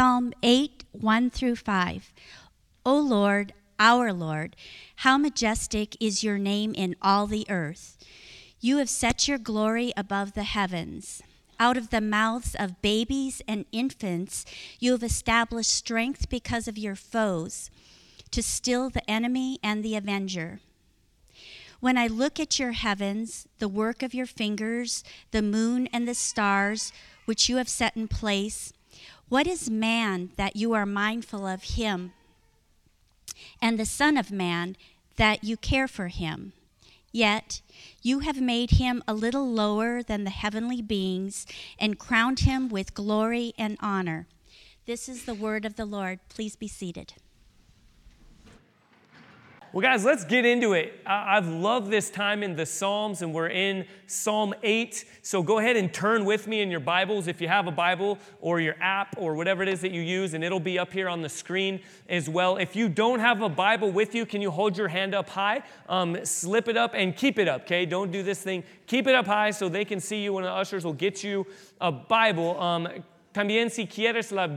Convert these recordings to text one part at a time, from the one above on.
Psalm 8, 1 through 5. O Lord, our Lord, how majestic is your name in all the earth. You have set your glory above the heavens. Out of the mouths of babies and infants, you have established strength because of your foes, to still the enemy and the avenger. When I look at your heavens, the work of your fingers, the moon and the stars, which you have set in place, what is man that you are mindful of him? And the Son of Man that you care for him? Yet you have made him a little lower than the heavenly beings and crowned him with glory and honor. This is the word of the Lord. Please be seated. Well, guys, let's get into it. I've loved this time in the Psalms, and we're in Psalm 8. So go ahead and turn with me in your Bibles if you have a Bible or your app or whatever it is that you use, and it'll be up here on the screen as well. If you don't have a Bible with you, can you hold your hand up high? Um, slip it up and keep it up, okay? Don't do this thing. Keep it up high so they can see you, and the ushers will get you a Bible. Um, también, si quieres la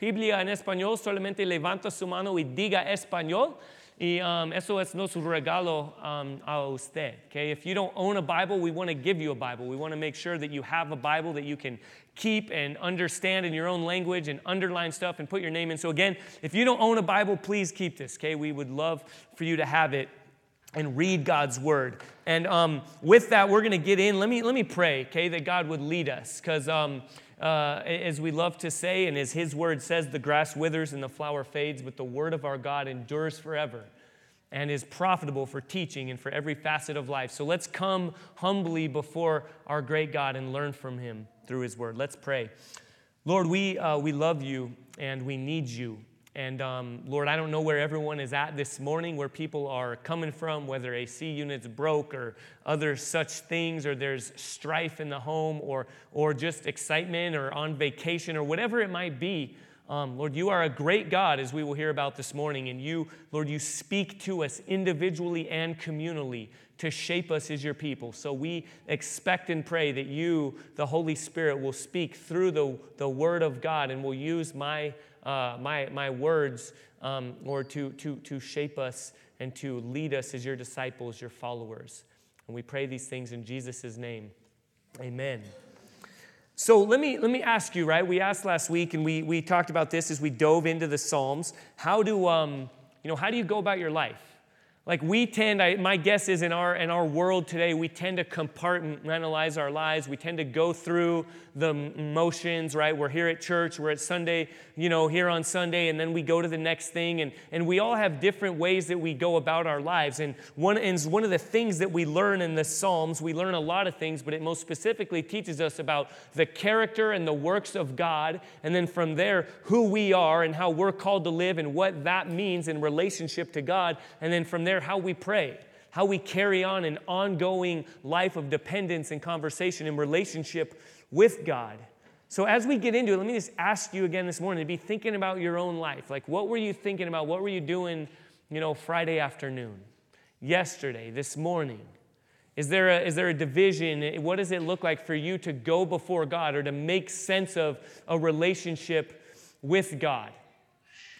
Biblia en español, solamente levanta su mano y diga español. Y um, eso es nuestro regalo um, a usted. Okay? If you don't own a Bible, we want to give you a Bible. We want to make sure that you have a Bible that you can keep and understand in your own language and underline stuff and put your name in. So, again, if you don't own a Bible, please keep this. Okay? We would love for you to have it and read God's word. And um, with that, we're going to get in. Let me, let me pray, okay, that God would lead us. Because um, uh, as we love to say, and as His word says, the grass withers and the flower fades, but the word of our God endures forever and is profitable for teaching and for every facet of life. So let's come humbly before our great God and learn from Him through His word. Let's pray. Lord, we, uh, we love you and we need you. And um, Lord, I don't know where everyone is at this morning, where people are coming from, whether AC units broke or other such things, or there's strife in the home, or, or just excitement, or on vacation, or whatever it might be. Um, Lord, you are a great God, as we will hear about this morning. And you, Lord, you speak to us individually and communally to shape us as your people. So we expect and pray that you, the Holy Spirit, will speak through the, the Word of God and will use my uh, my, my words, um, Lord, to, to, to shape us and to lead us as your disciples, your followers. And we pray these things in Jesus' name. Amen. So let me, let me ask you, right? We asked last week and we, we talked about this as we dove into the Psalms. How do, um, you know, how do you go about your life? Like we tend, I, my guess is in our, in our world today, we tend to compartmentalize our lives. We tend to go through the motions, right? We're here at church, we're at Sunday, you know, here on Sunday, and then we go to the next thing. And, and we all have different ways that we go about our lives. And one, and one of the things that we learn in the Psalms, we learn a lot of things, but it most specifically teaches us about the character and the works of God. And then from there, who we are and how we're called to live and what that means in relationship to God. And then from there, how we pray, how we carry on an ongoing life of dependence and conversation and relationship with God. So, as we get into it, let me just ask you again this morning to be thinking about your own life. Like, what were you thinking about? What were you doing, you know, Friday afternoon, yesterday, this morning? Is there, a, is there a division? What does it look like for you to go before God or to make sense of a relationship with God?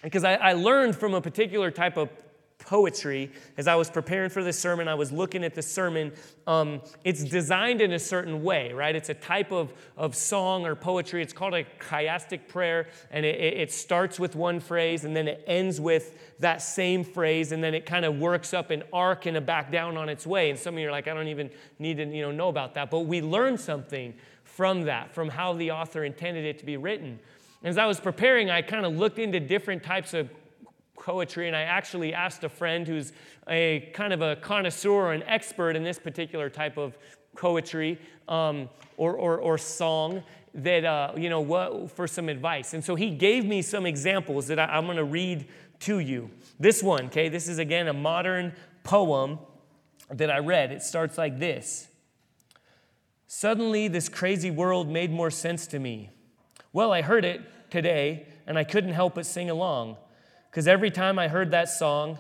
Because I, I learned from a particular type of poetry. As I was preparing for this sermon, I was looking at the sermon. Um, it's designed in a certain way, right? It's a type of, of song or poetry. It's called a chiastic prayer, and it, it starts with one phrase and then it ends with that same phrase, and then it kind of works up an arc and a back down on its way. And some of you are like, I don't even need to you know, know about that. But we learn something from that, from how the author intended it to be written. As I was preparing, I kind of looked into different types of poetry, and I actually asked a friend who's a kind of a connoisseur an expert in this particular type of poetry um, or, or, or, song that, uh, you know, what, for some advice. And so he gave me some examples that I, I'm going to read to you. This one, okay, this is again a modern poem that I read. It starts like this Suddenly, this crazy world made more sense to me. Well, I heard it today, and I couldn't help but sing along. Because every time I heard that song,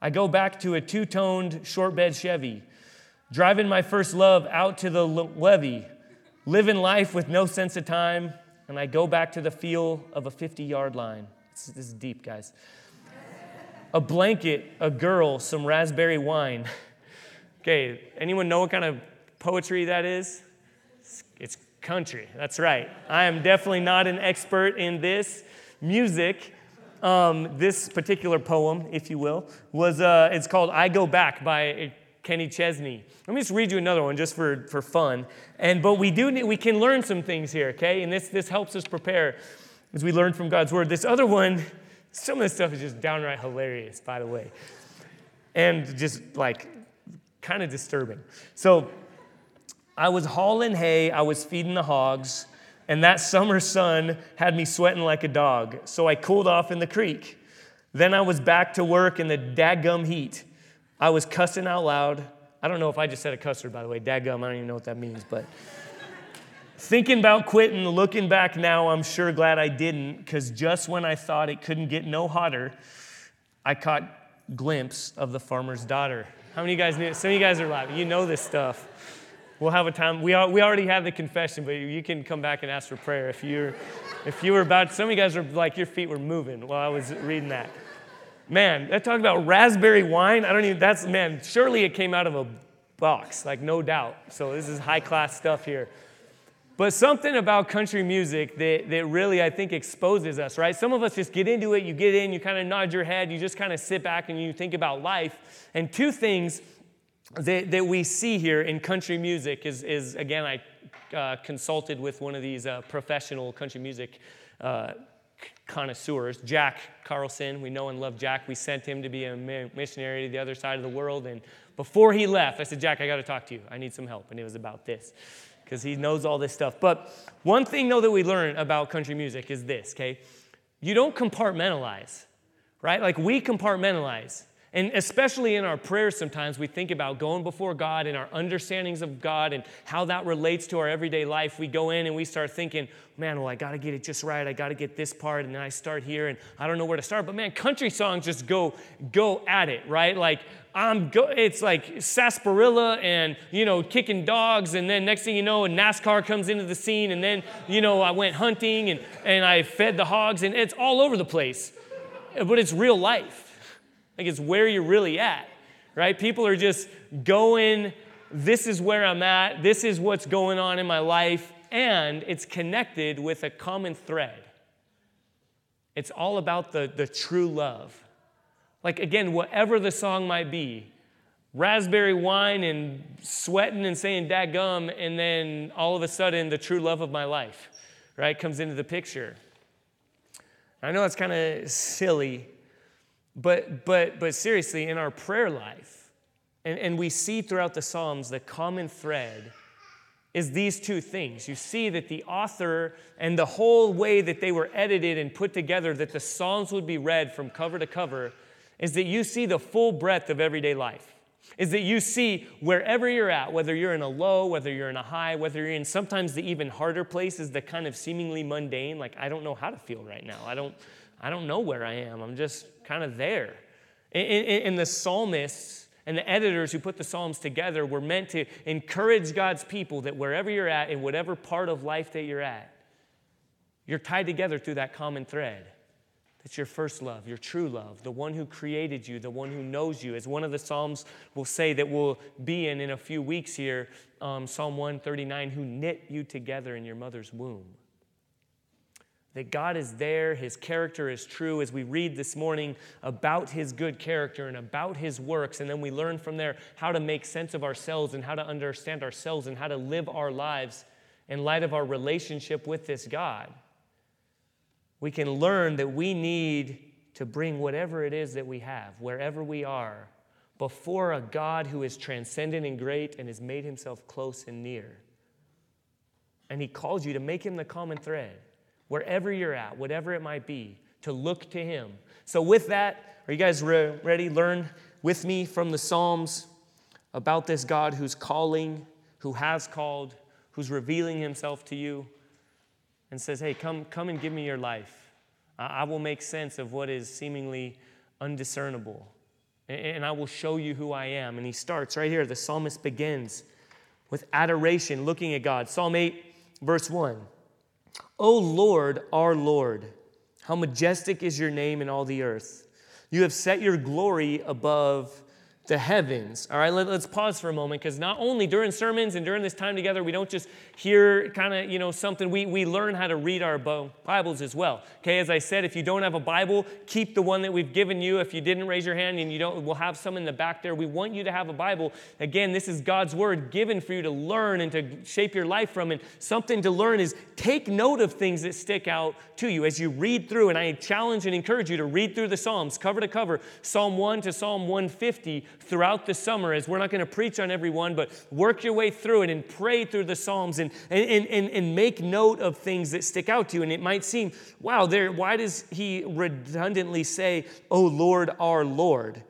I go back to a two toned short bed Chevy, driving my first love out to the levee, living life with no sense of time, and I go back to the feel of a 50 yard line. This, this is deep, guys. A blanket, a girl, some raspberry wine. Okay, anyone know what kind of poetry that is? It's country, that's right. I am definitely not an expert in this. Music, um, this particular poem, if you will, was uh, it's called "I Go Back" by Kenny Chesney. Let me just read you another one just for, for fun. And but we do we can learn some things here, okay? And this this helps us prepare as we learn from God's word. This other one, some of this stuff is just downright hilarious, by the way, and just like kind of disturbing. So I was hauling hay, I was feeding the hogs, and that summer sun had me sweating like a dog. So I cooled off in the creek. Then I was back to work in the dadgum heat. I was cussing out loud. I don't know if I just said a cuss word, by the way. Dadgum, I don't even know what that means, but thinking about quitting, looking back now, I'm sure glad I didn't, because just when I thought it couldn't get no hotter, I caught glimpse of the farmer's daughter. How many of you guys knew? Some of you guys are laughing. You know this stuff. We'll have a time. We, are, we already have the confession, but you can come back and ask for prayer if you're, if you were about. Some of you guys are like your feet were moving while I was reading that. Man, that talk about raspberry wine. I don't even. That's man. Surely it came out of a box, like no doubt. So this is high class stuff here. But something about country music that, that really, I think, exposes us, right? Some of us just get into it, you get in, you kind of nod your head, you just kind of sit back and you think about life. And two things that, that we see here in country music is, is again, I uh, consulted with one of these uh, professional country music uh, connoisseurs, Jack Carlson. We know and love Jack. We sent him to be a missionary to the other side of the world. And before he left, I said, Jack, I got to talk to you. I need some help. And it was about this because he knows all this stuff. But one thing, though, that we learn about country music is this, okay? You don't compartmentalize, right? Like we compartmentalize. And especially in our prayers, sometimes we think about going before God and our understandings of God and how that relates to our everyday life. We go in and we start thinking, man, well, I got to get it just right. I got to get this part. And then I start here and I don't know where to start. But man, country songs just go, go at it, right? Like, I'm go- it's like sarsaparilla and, you know, kicking dogs. And then next thing you know, a NASCAR comes into the scene. And then, you know, I went hunting and, and I fed the hogs. And it's all over the place. But it's real life. Like it's where you're really at, right? People are just going, this is where I'm at, this is what's going on in my life, and it's connected with a common thread. It's all about the, the true love. Like, again, whatever the song might be, raspberry wine and sweating and saying "dad gum," and then all of a sudden the true love of my life, right, comes into the picture. I know it's kind of silly, but, but, but seriously, in our prayer life, and, and we see throughout the Psalms the common thread is these two things. You see that the author and the whole way that they were edited and put together, that the Psalms would be read from cover to cover, is that you see the full breadth of everyday life. Is that you see wherever you're at, whether you're in a low, whether you're in a high, whether you're in sometimes the even harder places, the kind of seemingly mundane, like I don't know how to feel right now. I don't, I don't know where I am. I'm just kind of there. And the psalmists and the editors who put the Psalms together were meant to encourage God's people that wherever you're at, in whatever part of life that you're at, you're tied together through that common thread. That's your first love, your true love, the one who created you, the one who knows you. As one of the Psalms will say that we'll be in in a few weeks here, um, Psalm 139, who knit you together in your mother's womb that God is there, His character is true as we read this morning about His good character and about His works. And then we learn from there how to make sense of ourselves and how to understand ourselves and how to live our lives in light of our relationship with this God. We can learn that we need to bring whatever it is that we have, wherever we are, before a God who is transcendent and great and has made Himself close and near. And He calls you to make Him the common thread wherever you're at, whatever it might be, to look to Him. So, with that, are you guys re- ready? Learn with me from the Psalms about this God who's calling, who has called, who's revealing Himself to you, and says, Hey, come, come and give me your life. I will make sense of what is seemingly undiscernible, and I will show you who I am. And he starts right here. The psalmist begins with adoration, looking at God. Psalm 8, verse 1. O Lord, our Lord, how majestic is your name in all the earth. You have set your glory above the heavens. All right, let, us pause for a moment because not only during sermons and during this time together, we don't just hear kind of, you know, something, we, we learn how to read our Bibles as well. Okay, as I said, if you don't have a Bible, keep the one that we've given you. If you didn't raise your hand and you don't, we'll have some in the back there. We want you to have a Bible. Again, this is God's word given for you to learn and to shape your life from. And something to learn is take note of things that stick out to you as you read through. And I challenge and encourage you to read through the Psalms cover to cover, Psalm 1 to Psalm 150 throughout the summer as we're not going to preach on every one, but work your way through it and pray through the Psalms and, and, and, and make note of things that stick out to you. And it might seem, wow, there, why does he redundantly say, Oh Lord, our Lord?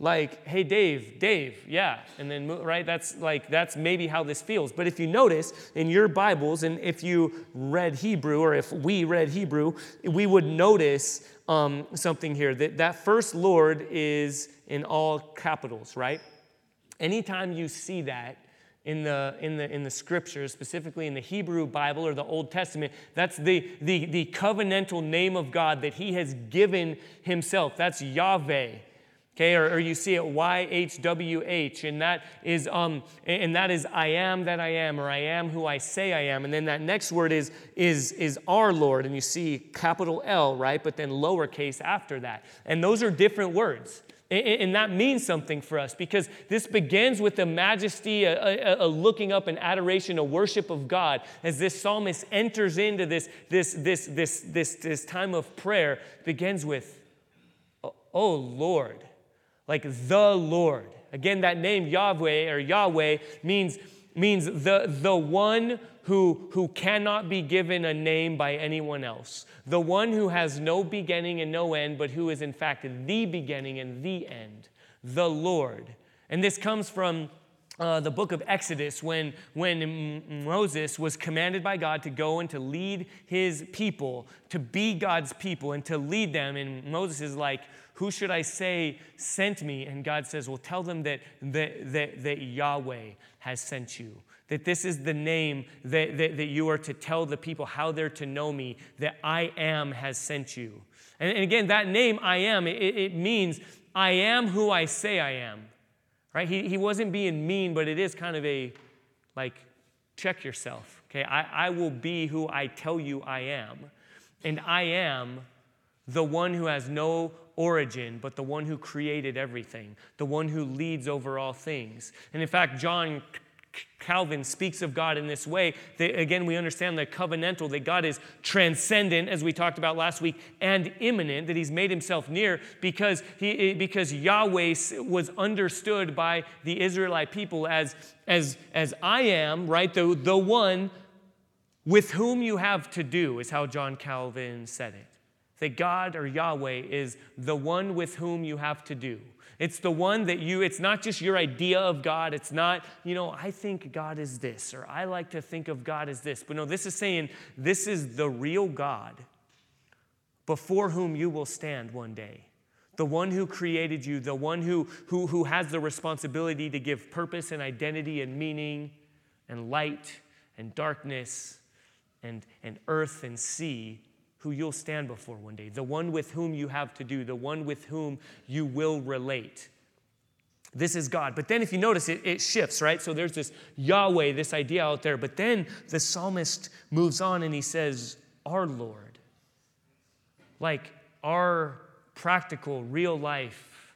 Like, hey, Dave, Dave, yeah. And then, right, that's like, that's maybe how this feels. But if you notice in your Bibles, and if you read Hebrew, or if we read Hebrew, we would notice um, something here that that first Lord is in all capitals, right? Anytime you see that in the, in the, in the scriptures, specifically in the Hebrew Bible or the Old Testament, that's the, the, the covenantal name of God that He has given Himself. That's Yahweh. Okay, or, or you see it YHWH, and that is um, and that is I am that I am, or I am who I say I am. And then that next word is is is our Lord, and you see capital L, right? But then lowercase after that. And those are different words. And that means something for us because this begins with a majesty, a, a, a, looking up, an adoration, a worship of God. As this psalmist enters into this, this, this, this, this, this time of prayer, begins with, Oh Lord, like the Lord. Again, that name Yahweh or Yahweh means, means the, the one who, who cannot be given a name by anyone else, the one who has no beginning and no end, but who is in fact the beginning and the end, the Lord. And this comes from uh, the book of Exodus when, when Moses was commanded by God to go and to lead his people, to be God's people and to lead them. And Moses is like, Who should I say sent me? And God says, Well, tell them that, that, that, that Yahweh has sent you that this is the name that, that, that, you are to tell the people how they're to know me, that I am has sent you. And, and again, that name, I am, it, it, means I am who I say I am. Right? He, he wasn't being mean, but it is kind of a like, check yourself. Okay, I, I will be who I tell you I am. And I am the one who has no origin, but the one who created everything, the one who leads over all things. And in fact, John Calvin speaks of God in this way. That, again, we understand the covenantal, that God is transcendent, as we talked about last week, and immanent, that He's made Himself near because, he, because Yahweh was understood by the Israelite people as, as, as I am, right? The, the one with whom you have to do, is how John Calvin said it. That God or Yahweh is the one with whom you have to do. It's the one that you, it's not just your idea of God. It's not, you know, I think God is this, or I like to think of God as this. But no, this is saying this is the real God before whom you will stand one day. The one who created you, the one who, who, who has the responsibility to give purpose and identity and meaning and light and darkness and, and earth and sea who you'll stand before one day, the one with whom you have to do, the one with whom you will relate. This is God. But then, if you notice, it, it shifts, right? So there's this Yahweh, this idea out there. But then the psalmist moves on and he says, Our Lord. Like our practical, real life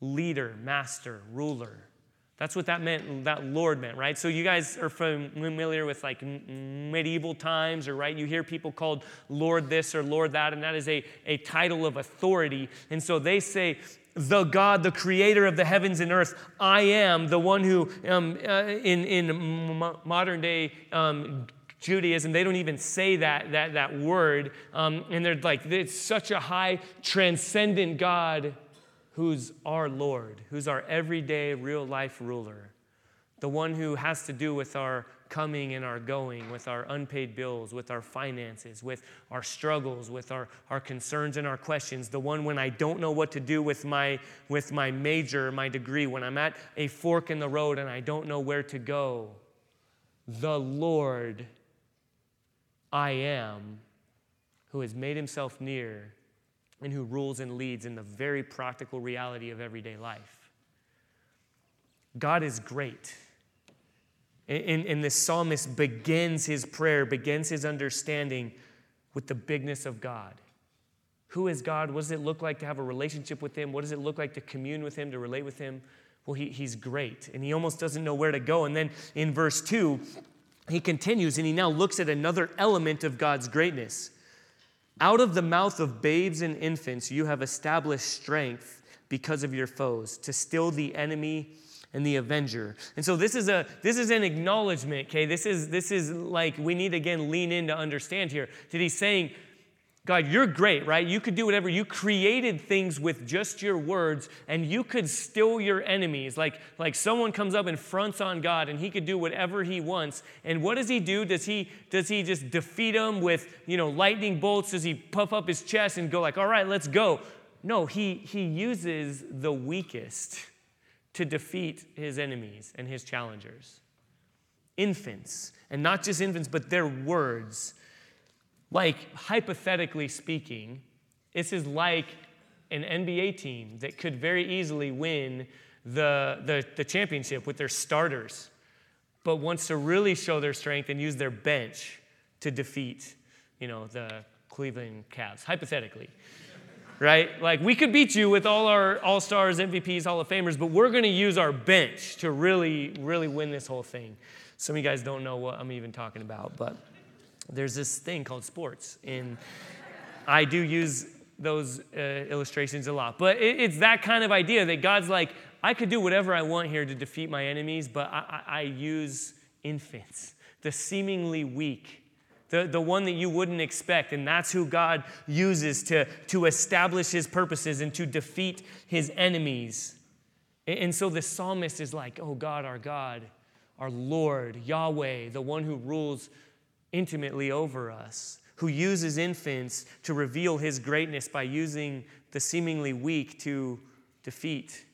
leader, master, ruler. That's what that meant, that Lord meant, right? So you guys are familiar with like medieval times, or right? You hear people called Lord this or Lord that, and that is a, a title of authority. And so they say, the God, the creator of the heavens and earth, I am the one who, um, uh, in, in modern day um, Judaism, they don't even say that, that, that word. Um, and they're like, it's such a high, transcendent God who's our Lord, who's our everyday, real life ruler, the one who has to do with our coming and our going, with our unpaid bills, with our finances, with our struggles, with our, our concerns and our questions, the one when I don't know what to do with my, with my major, my degree, when I'm at a fork in the road and I don't know where to go. The Lord I am, who has made himself near and who rules and leads in the very practical reality of everyday life. God is great. And, and this psalmist begins his prayer, begins his understanding with the bigness of God. Who is God? What does it look like to have a relationship with Him? What does it look like to commune with Him, to relate with Him? Well, he, He's great, and he almost doesn't know where to go. And then in verse 2, he continues and he now looks at another element of God's greatness. Out of the mouth of babes and infants, you have established strength because of your foes, to still the enemy and the avenger. And so this is a this is an acknowledgement, okay? This is this is like we need again lean in to understand here. That he's saying, God, you're great, right? You could do whatever. You created things with just your words, and you could still your enemies. Like, like someone comes up and fronts on God, and he could do whatever he wants. And what does he do? Does he does he just defeat them with you know lightning bolts? Does he puff up his chest and go like, all right, let's go? No, he he uses the weakest to defeat his enemies and his challengers. Infants, and not just infants, but their words like, hypothetically speaking, this is like an NBA team that could very easily win the, the, the, championship with their starters, but wants to really show their strength and use their bench to defeat, you know, the Cleveland Cavs, hypothetically. right? Like we could beat you with all our all stars, MVPs, Hall of Famers, but we're going to use our bench to really, really win this whole thing. Some of you guys don't know what I'm even talking about, but there's this thing called sports, and I do use those uh, illustrations a lot. But it, it's that kind of idea that God's like, I could do whatever I want here to defeat my enemies, but I, I, I use infants, the seemingly weak, the, the one that you wouldn't expect. And that's who God uses to, to establish his purposes and to defeat his enemies. And, and so the psalmist is like, Oh God, our God, our Lord, Yahweh, the one who rules intimately over us, who uses infants to reveal his greatness by using the seemingly weak to defeat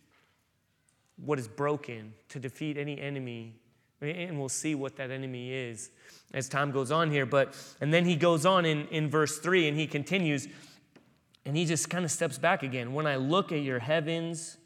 what is broken, to defeat any enemy. And we'll see what that enemy is as time goes on here. But and then he goes on in, in verse 3 and he continues, and he just kind of steps back again. When I look at your heavens,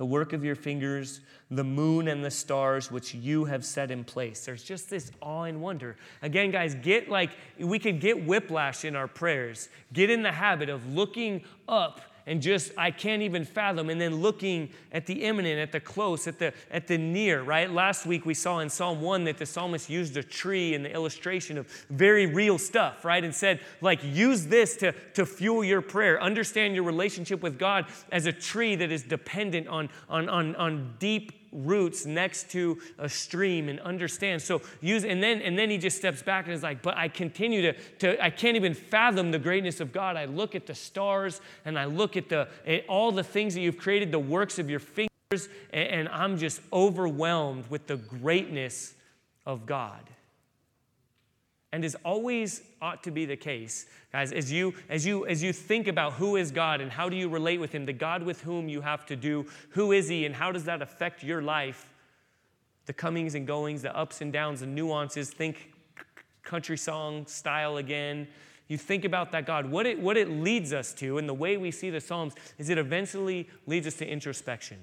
the work of your fingers, the moon and the stars which you have set in place. There's just this awe and wonder. Again, guys, get like, we could get whiplash in our prayers. Get in the habit of looking up and just I can't even fathom. And then looking at the immanent, at the close, at the at the near, right? Last week we saw in Psalm 1 that the psalmist used a tree in the illustration of very real stuff, right? And said, like, use this to, to fuel your prayer. Understand your relationship with God as a tree that is dependent on, on, on, on deep roots next to a stream and understand. So use and then and then he just steps back and is like, but I continue to, to I can't even fathom the greatness of God. I look at the stars and I look at the at all the things that you've created, the works of your fingers, and, and I'm just overwhelmed with the greatness of God and as always ought to be the case guys as you as you as you think about who is god and how do you relate with him the god with whom you have to do who is he and how does that affect your life? The comings and goings the ups and downs the nuances think country song style again. You think about that god. What it what it leads us to and the way we see the psalms is it eventually leads us to introspection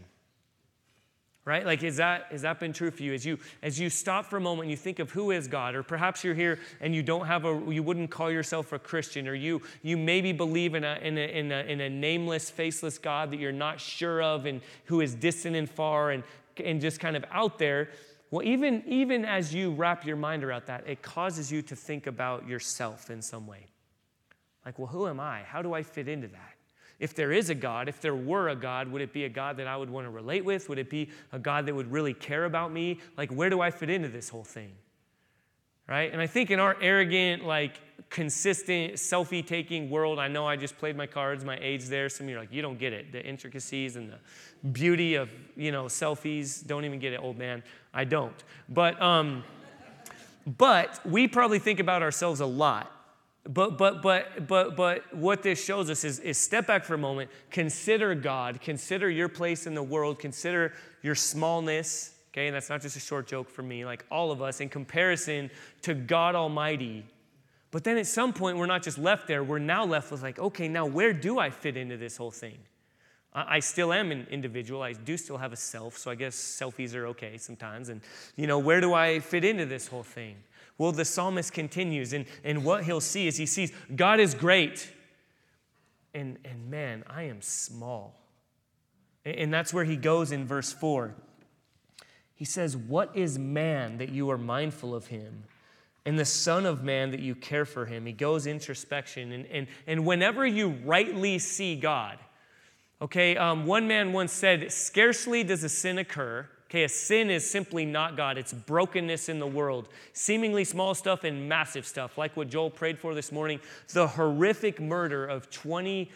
right? Like is that has that been true for you? As you as you stop for a moment and you think of who is god or perhaps you're here and you don't have a you wouldn't call yourself a christian or you you maybe believe in a in a, in a, in a nameless faceless god that you're not sure of and who is distant and far and and just kind of out there well even even as you wrap your mind around that it causes you to think about yourself in some way. Like well who am i? How do i fit into that if there is a God, if there were a God, would it be a God that I would want to relate with? Would it be a God that would really care about me? Like, where do I fit into this whole thing? Right? And I think in our arrogant, like, consistent, selfie taking world, I know I just played my cards, my age there. Some of you are like, you don't get it. The intricacies and the beauty of, you know, selfies. Don't even get it, old man. I don't. But, um, but we probably think about ourselves a lot but, but, but, but, but what this shows us is, is step back for a moment, consider God, consider your place in the world, consider your smallness, okay? And that's not just a short joke for me, like all of us, in comparison to God Almighty. But then at some point, we're not just left there, we're now left with, like, okay, now where do I fit into this whole thing? I still am an individual. I do still have a self, so I guess selfies are okay sometimes. And, you know, where do I fit into this whole thing? Well, the psalmist continues, and, and what he'll see is he sees God is great. And, and man, I am small. And that's where he goes in verse 4. He says, What is man that you are mindful of him? And the Son of Man that you care for him. He goes introspection. And, and, and whenever you rightly see God, okay, um, one man once said, Scarcely does a sin occur. Okay, a sin is simply not God. It's brokenness in the world. Seemingly small stuff and massive stuff, like what Joel prayed for this morning. The horrific murder of 20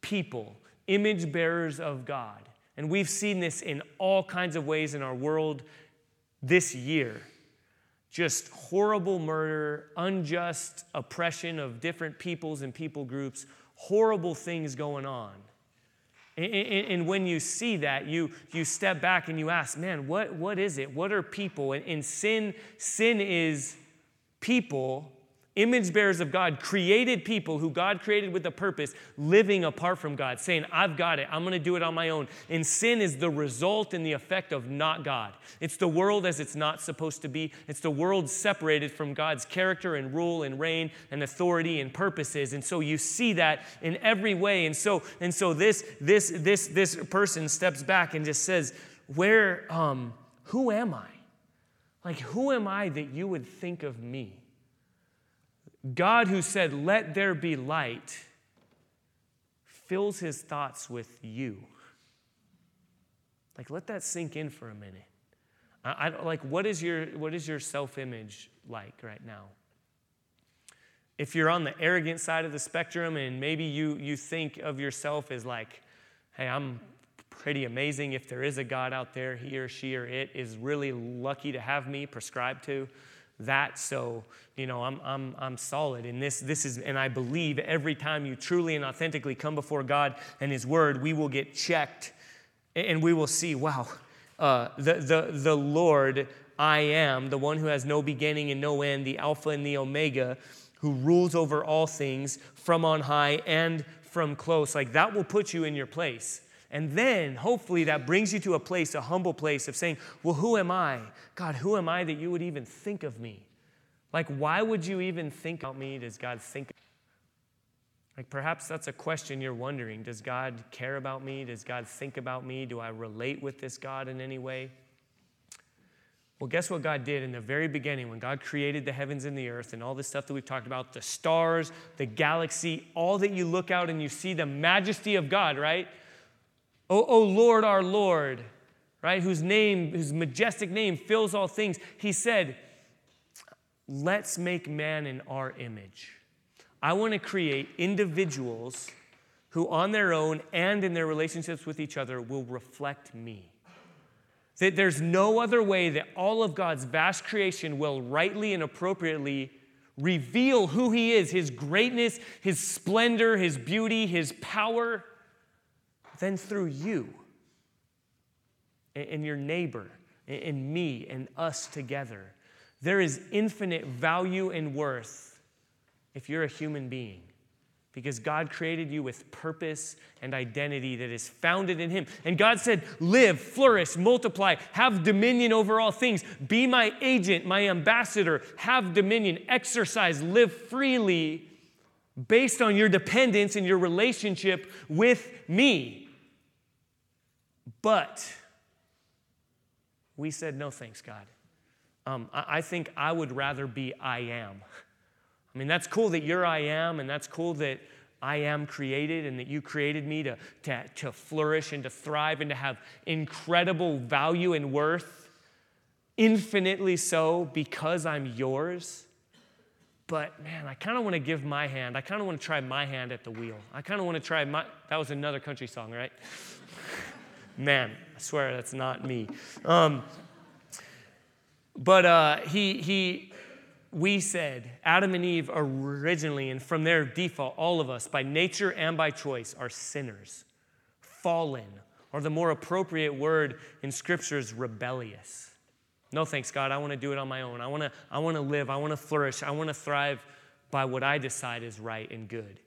people, image bearers of God. And we've seen this in all kinds of ways in our world this year. Just horrible murder, unjust oppression of different peoples and people groups, horrible things going on. And, when you see that, you, you step back and you ask, man, what, what is it? What are people? And sin, sin is people image bearers of God, created people who God created with a purpose, living apart from God, saying, I've got it, I'm gonna do it on my own. And sin is the result and the effect of not God. It's the world as it's not supposed to be. It's the world separated from God's character and rule and reign and authority and purposes. And so you see that in every way. And so, and so this, this, this, this person steps back and just says, Where, um, who am I? Like, who am I that you would think of me? God, who said, Let there be light, fills his thoughts with you. Like, let that sink in for a minute. I, I, like, what is your, what is your self image like right now? If you're on the arrogant side of the spectrum and maybe you, you think of yourself as like, hey, I'm pretty amazing. If there is a God out there, he or she or it is really lucky to have me prescribed to that so you know i'm, I'm, I'm solid and this. This is and i believe every time you truly and authentically come before god and his word we will get checked and we will see wow uh, the, the, the lord i am the one who has no beginning and no end the alpha and the omega who rules over all things from on high and from close. Like that will put you in your place and then hopefully that brings you to a place, a humble place of saying, Well, who am I? God, who am I that you would even think of me? Like, why would you even think about me? Does God think? Like, perhaps that's a question you're wondering. Does God care about me? Does God think about me? Do I relate with this God in any way? Well, guess what God did in the very beginning when God created the heavens and the earth and all this stuff that we've talked about the stars, the galaxy, all that you look out and you see the majesty of God, right? Oh, oh Lord, our Lord, right, whose name, whose majestic name fills all things, he said, Let's make man in our image. I want to create individuals who, on their own and in their relationships with each other, will reflect me. That there's no other way that all of God's vast creation will rightly and appropriately reveal who He is, His greatness, His splendor, His beauty, His power than through you and your neighbor and me and us together. There is infinite value and worth if you're a human being because God created you with purpose and identity that is founded in Him. And God said, Live, flourish, multiply, have dominion over all things, be my agent, my ambassador, have dominion, exercise, live freely based on your dependence and your relationship with me. But we said, no thanks, God. Um, I, I think I would rather be I am. I mean, that's cool that you're I am, and that's cool that I am created and that you created me to, to, to flourish and to thrive and to have incredible value and worth, infinitely so because I'm yours. But man, I kind of want to give my hand. I kind of want to try my hand at the wheel. I kind of want to try my, that was another country song, right? Man, I swear that's not me. Um, but uh, he, he, we said, Adam and Eve originally, and from their default, all of us, by nature and by choice, are sinners, fallen, or the more appropriate word in Scripture is rebellious. No thanks, God. I want to do it on my own. I want to, I want to live. I want to flourish. I want to thrive by what I decide is right and good.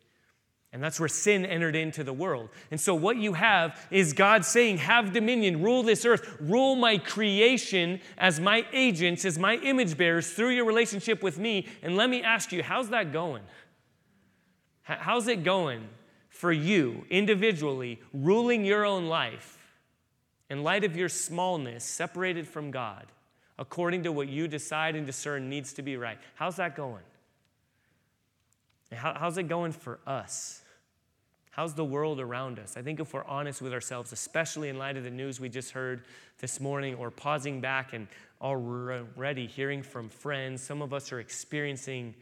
And that's where sin entered into the world. And so, what you have is God saying, Have dominion, rule this earth, rule my creation as my agents, as my image bearers through your relationship with me. And let me ask you, how's that going? How's it going for you individually, ruling your own life in light of your smallness, separated from God, according to what you decide and discern needs to be right? How's that going? How, how's it going for us? How's the world around us? I think if we're honest with ourselves, especially in light of the news we just heard this morning, or pausing back and already hearing from friends, some of us are experiencing,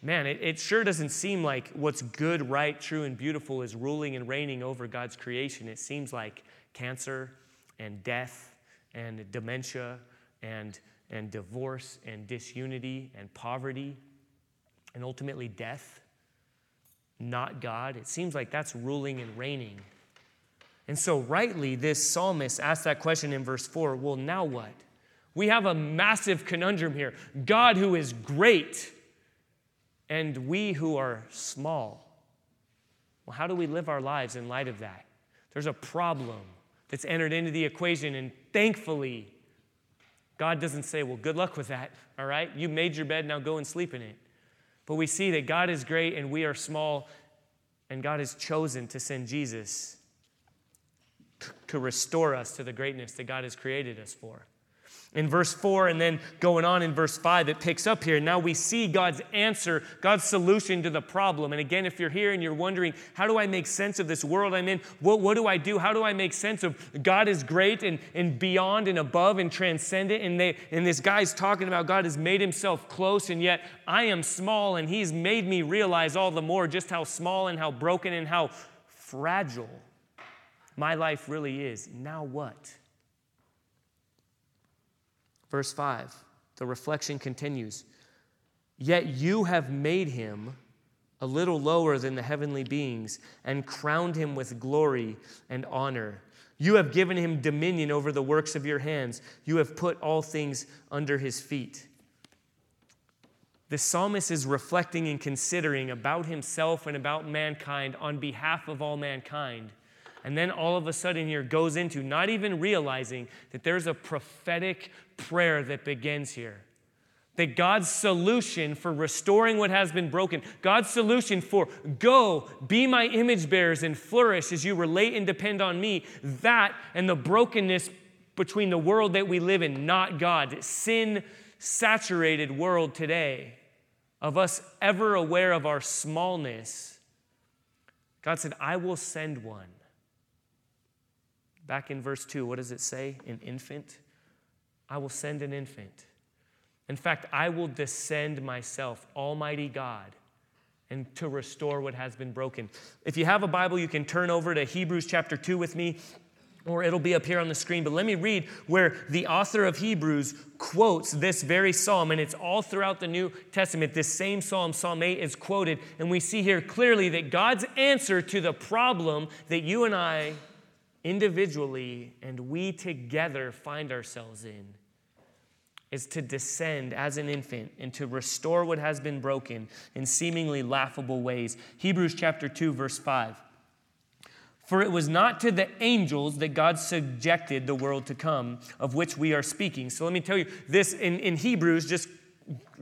man, it, it sure doesn't seem like what's good, right, true, and beautiful is ruling and reigning over God's creation. It seems like cancer and death and dementia and, and divorce and disunity and poverty and ultimately death, not God. It seems like that's ruling and reigning. And so, rightly, this psalmist asks that question in verse 4 well, now what? We have a massive conundrum here God who is great, and we who are small. Well, how do we live our lives in light of that? There's a problem that's entered into the equation, and thankfully, God doesn't say, Well, good luck with that, all right? You made your bed, now go and sleep in it. But we see that God is great and we are small, and God has chosen to send Jesus to restore us to the greatness that God has created us for in verse 4 and then going on in verse 5 it picks up here. Now we see god's answer god's solution to the problem. And again if you're here and you're wondering how do i make sense of this world i'm in? What, what do i do? How do i make sense of god is great and, and beyond and above and transcendent? And, they, and this guy's talking about god has made himself close and yet i am small and he's made me realize all the more just how small and how broken and how fragile my life really is. Now what Verse 5, the reflection continues. Yet you have made him a little lower than the heavenly beings and crowned him with glory and honor. You have given him dominion over the works of your hands. You have put all things under his feet. The psalmist is reflecting and considering about himself and about mankind on behalf of all mankind. And then all of a sudden, here goes into not even realizing that there's a prophetic prayer that begins here. That God's solution for restoring what has been broken, God's solution for go, be my image bearers and flourish as you relate and depend on me, that and the brokenness between the world that we live in, not God, sin saturated world today, of us ever aware of our smallness, God said, I will send one Back in verse 2, what does it say? An infant? I will send an infant. In fact, I will descend myself, Almighty God, and to restore what has been broken. If you have a Bible, you can turn over to Hebrews chapter 2 with me, or it'll be up here on the screen. But let me read where the author of Hebrews quotes this very psalm, and it's all throughout the New Testament. This same psalm, Psalm 8, is quoted, and we see here clearly that God's answer to the problem that you and I individually and we together find ourselves in is to descend as an infant and to restore what has been broken in seemingly laughable ways. Hebrews chapter 2 verse 5. For it was not to the angels that God subjected the world to come, of which we are speaking. So let me tell you this in, in Hebrews, just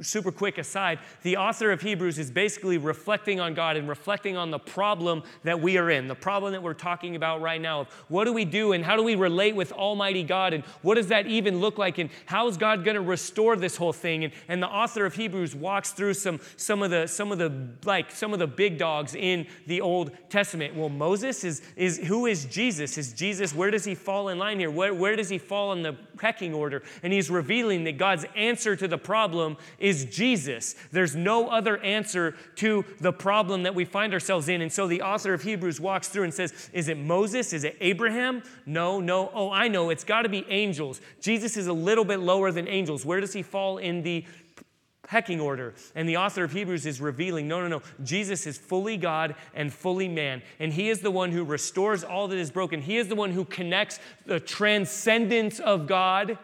super quick aside, the author of Hebrews is basically reflecting on God and reflecting on the problem that we are in, the problem that we're talking about right now. Of what do we do and how do we relate with Almighty God and what does that even look like and how is God going to restore this whole thing? And, and the author of Hebrews walks through some, some of the some of the like some of the big dogs in the Old Testament. Well, Moses is is who is Jesus? Is Jesus where does he fall in line here? Where, where does he fall in the pecking order? And he's revealing that God's answer to the problem is Jesus. There's no other answer to the problem that we find ourselves in. And so the author of Hebrews walks through and says, Is it Moses? Is it Abraham? No, no. Oh, I know. It's got to be angels. Jesus is a little bit lower than angels. Where does he fall in the pecking order. And the author of Hebrews is revealing no, no, no. Jesus is fully God and fully man. And he is the one who restores all that is broken. He is the one who connects the transcendence of God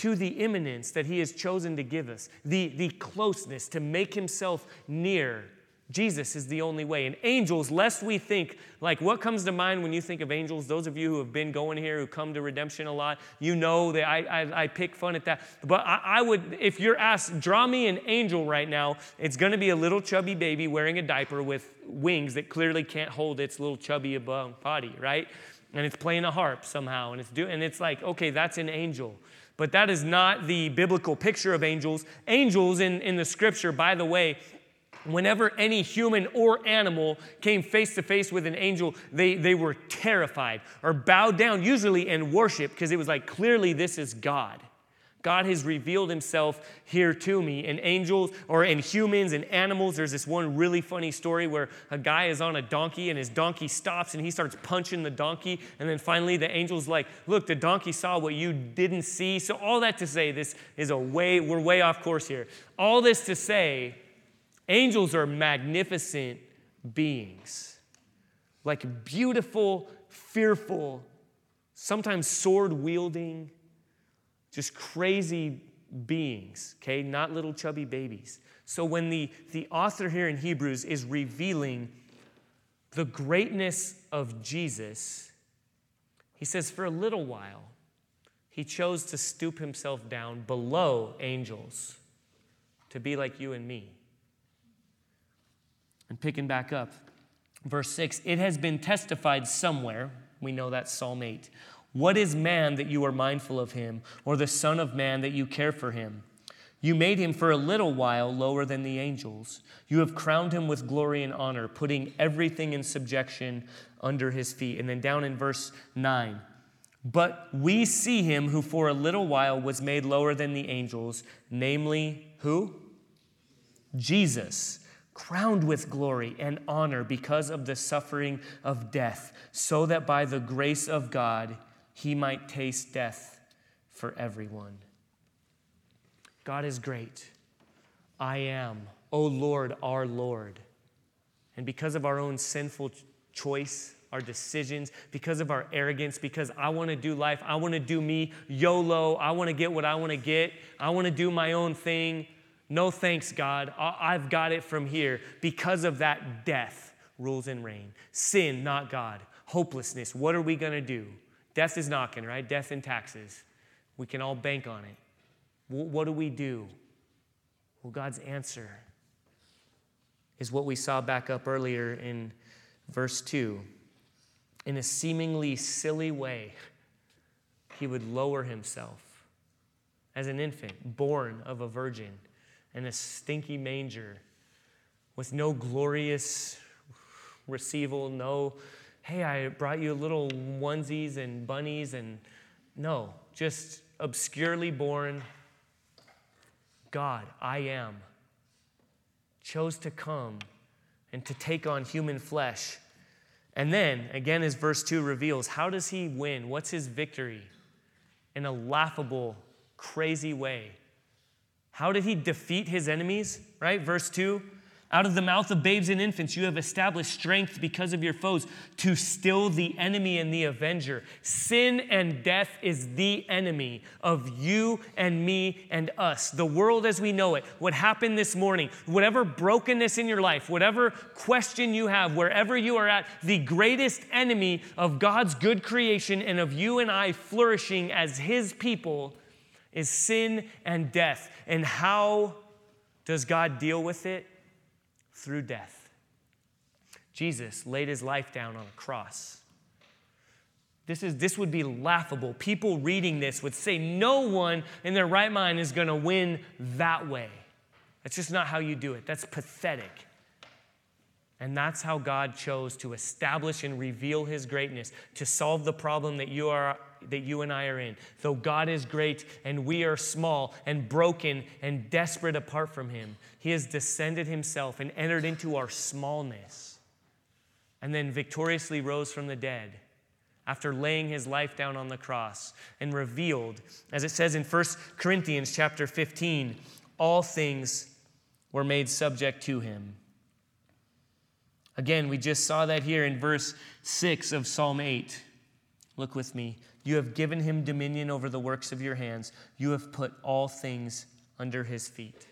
to the immanence that he has chosen to give us, the, the closeness, to make himself near. Jesus is the only way. And angels, lest we think, like what comes to mind when you think of angels? Those of you who have been going here, who come to redemption a lot, you know that I, I, I pick fun at that. But I, I, would, if you're asked, draw me an angel right now, it's going to be a little chubby baby wearing a diaper with wings that clearly can't hold its little chubby above body, right? And it's playing a harp somehow, and it's doing, and it's like, okay, that's an angel. But that is not the biblical picture of angels. Angels in, in the scripture, by the way, whenever any human or animal came face to face with an angel, they, they were terrified or bowed down, usually in worship, because it was like, clearly, this is God. God has revealed himself here to me. In angels or in humans and animals, there's this one really funny story where a guy is on a donkey and his donkey stops and he starts punching the donkey. And then finally the angel's like, Look, the donkey saw what you didn't see. So, all that to say, this is a way, we're way off course here. All this to say, angels are magnificent beings, like beautiful, fearful, sometimes sword wielding just crazy beings, okay? Not little chubby babies. So when the, the author here in Hebrews is revealing the greatness of Jesus, he says, for a little while, he chose to stoop himself down below angels to be like you and me. And picking back up, verse 6 it has been testified somewhere, we know that's Psalm 8 what is man that you are mindful of him, or the Son of Man that you care for him? You made him for a little while lower than the angels. You have crowned him with glory and honor, putting everything in subjection under his feet. And then down in verse 9. But we see him who for a little while was made lower than the angels, namely, who? Jesus, crowned with glory and honor because of the suffering of death, so that by the grace of God, he might taste death for everyone. God is great. I am, O Lord, our Lord. And because of our own sinful choice, our decisions, because of our arrogance, because I want to do life, I want to do me, YOLO, I want to get what I want to get, I want to do my own thing. No thanks, God. I've got it from here. Because of that, death rules and reign. Sin, not God. Hopelessness, what are we going to do? Death is knocking, right? Death and taxes. We can all bank on it. What do we do? Well, God's answer is what we saw back up earlier in verse 2. In a seemingly silly way, he would lower himself as an infant, born of a virgin, in a stinky manger, with no glorious receival, no hey, I brought you little onesies and bunnies, and no, just obscurely born God, I am, chose to come and to take on human flesh. And then, again, as verse 2 reveals, how does he win? What's his victory? In a laughable, crazy way. How did he defeat his enemies? Right? Verse 2 out of the mouth of babes and infants, you have established strength because of your foes to still the enemy and the avenger. Sin and death is the enemy of you and me and us. The world as we know it, what happened this morning, whatever brokenness in your life, whatever question you have, wherever you are at, the greatest enemy of God's good creation and of you and I flourishing as His people is sin and death. And how does God deal with it? Through death. Jesus laid his life down on a cross. This, is, this would be laughable. People reading this would say, No one in their right mind is going to win that way. That's just not how you do it. That's pathetic. And that's how God chose to establish and reveal his greatness, to solve the problem that you are that you and I are in. Though God is great and we are small and broken and desperate apart from Him, He has descended Himself and entered into our smallness and then victoriously rose from the dead after laying his life down on the cross and revealed as it says in 1 Corinthians chapter 15 all things were made subject to him again we just saw that here in verse 6 of Psalm 8 Look with me. You have given him dominion over the works of your hands. You have put all things under his feet.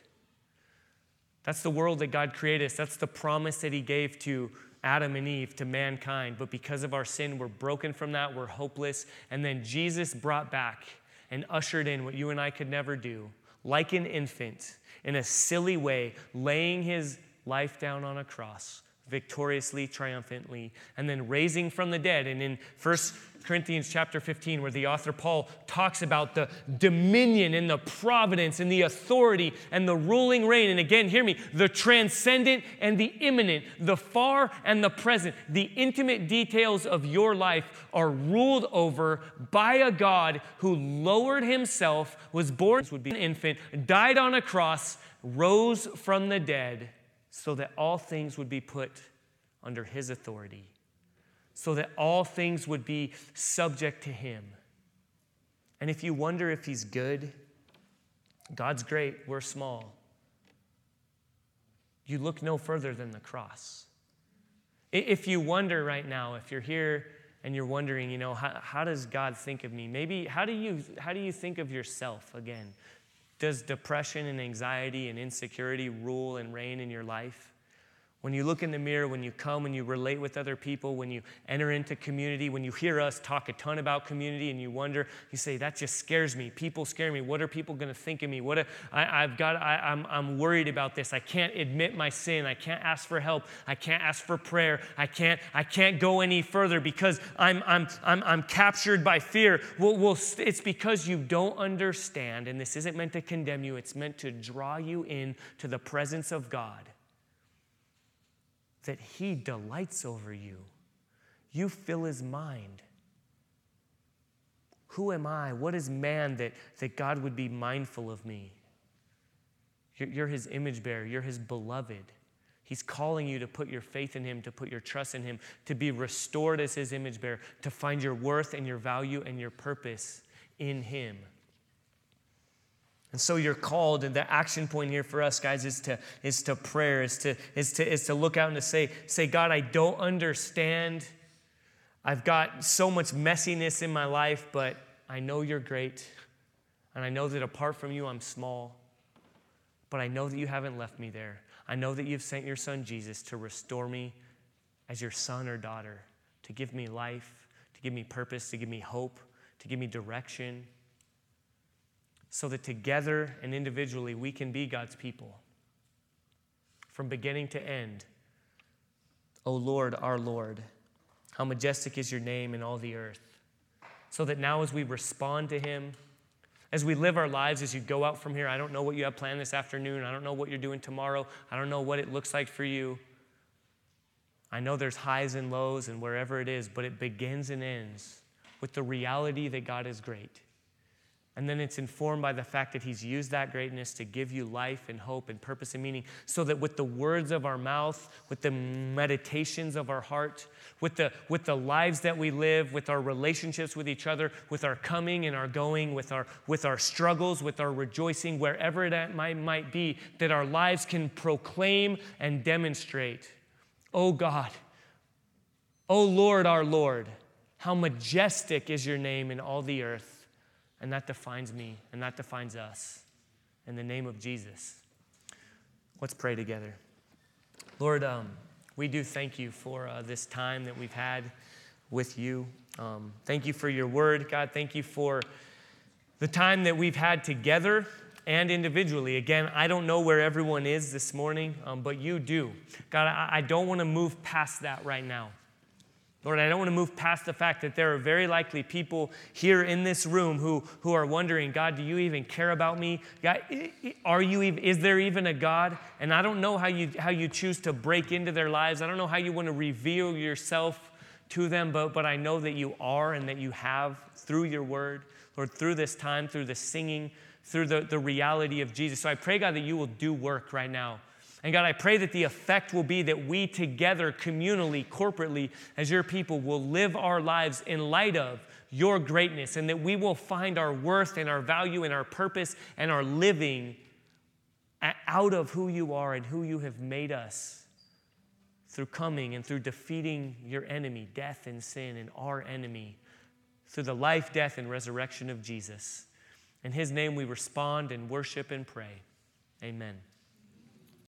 That's the world that God created us. That's the promise that he gave to Adam and Eve, to mankind. But because of our sin, we're broken from that. We're hopeless. And then Jesus brought back and ushered in what you and I could never do, like an infant, in a silly way, laying his life down on a cross victoriously, triumphantly, and then raising from the dead. And in 1 Corinthians chapter 15, where the author Paul talks about the dominion and the providence and the authority and the ruling reign. And again, hear me the transcendent and the immanent, the far and the present, the intimate details of your life are ruled over by a God who lowered himself, was born, be an infant, died on a cross, rose from the dead so that all things would be put under his authority, so that all things would be subject to him. And if you wonder if he's good, God's great, we're small. You look no further than the cross. If you wonder right now, if you're here and you're wondering, you know, how, how does God think of me? Maybe how do you how do you think of yourself again? Does depression and anxiety and insecurity rule and reign in your life? When you look in the mirror, when you come, when you relate with other people, when you enter into community, when you hear us talk a ton about community and you wonder, you say, that just scares me. People scare me. What are people going to think of me? What I, have got, I, I'm, I'm worried about this. I can't admit my sin. I can't ask for help. I can't ask for prayer. I can't, I can't go any further because I'm, I'm, I'm, I'm captured by fear. Well, well, it's because you don't understand, and this isn't meant to condemn you, it's meant to draw you in to the presence of God that He delights over you. You fill His mind. Who am I? What is man that, that God would be mindful of me? You're, you're His image bearer, you're His beloved. He's calling you to put your faith in Him, to put your trust in Him, to be restored as His image bearer, to find your worth and your value and your purpose in Him. And so you're called, and the action point here for us, guys, is to, is to prayer, is to, is, to, is to look out and to say, say, God, I don't understand. I've got so much messiness in my life, but I know you're great. And I know that apart from you, I'm small. But I know that you haven't left me there. I know that you've sent your son Jesus to restore me as your son or daughter, to give me life, to give me purpose, to give me hope, to give me direction so that together and individually we can be God's people from beginning to end. O Lord, our Lord, how majestic is your name in all the earth. So that now, as we respond to Him, as we live our lives, as you go out from here, I don't know what you have planned this afternoon. I don't know what you're doing tomorrow. I don't know what it looks like for you. I know there's highs and lows and wherever it is, but it begins and ends with the reality that God is great and then it's informed by the fact that He's used that greatness to give you life and hope and purpose and meaning, so that with the words of our mouth, with the meditations of our heart, with the, with the lives that we live, with our relationships with each other, with our coming and our going, with our, with our struggles, with our rejoicing, wherever it might, might be, that our lives can proclaim and demonstrate, Oh God, Oh Lord, our Lord, how majestic is your name in all the earth. And that defines me, and that defines us. In the name of Jesus. Let's pray together. Lord, um, we do thank you for uh, this time that we've had with you. Um, thank you for your word, God. Thank you for the time that we've had together and individually. Again, I don't know where everyone is this morning, um, but you do. God, I, I don't want to move past that right now. Lord, I don't want to move past the fact that there are very likely people here in this room who, who are wondering, God, do you even care about me? God, are you, is there even a God? And I don't know how you, how you choose to break into their lives. I don't know how you want to reveal yourself to them, but, but I know that you are and that you have through your word, Lord, through this time, through the singing, through the, the reality of Jesus. So I pray, God, that you will do work right now and God, I pray that the effect will be that we together, communally, corporately, as your people, will live our lives in light of your greatness and that we will find our worth and our value and our purpose and our living out of who you are and who you have made us through coming and through defeating your enemy, death and sin, and our enemy through the life, death, and resurrection of Jesus. In his name we respond and worship and pray. Amen.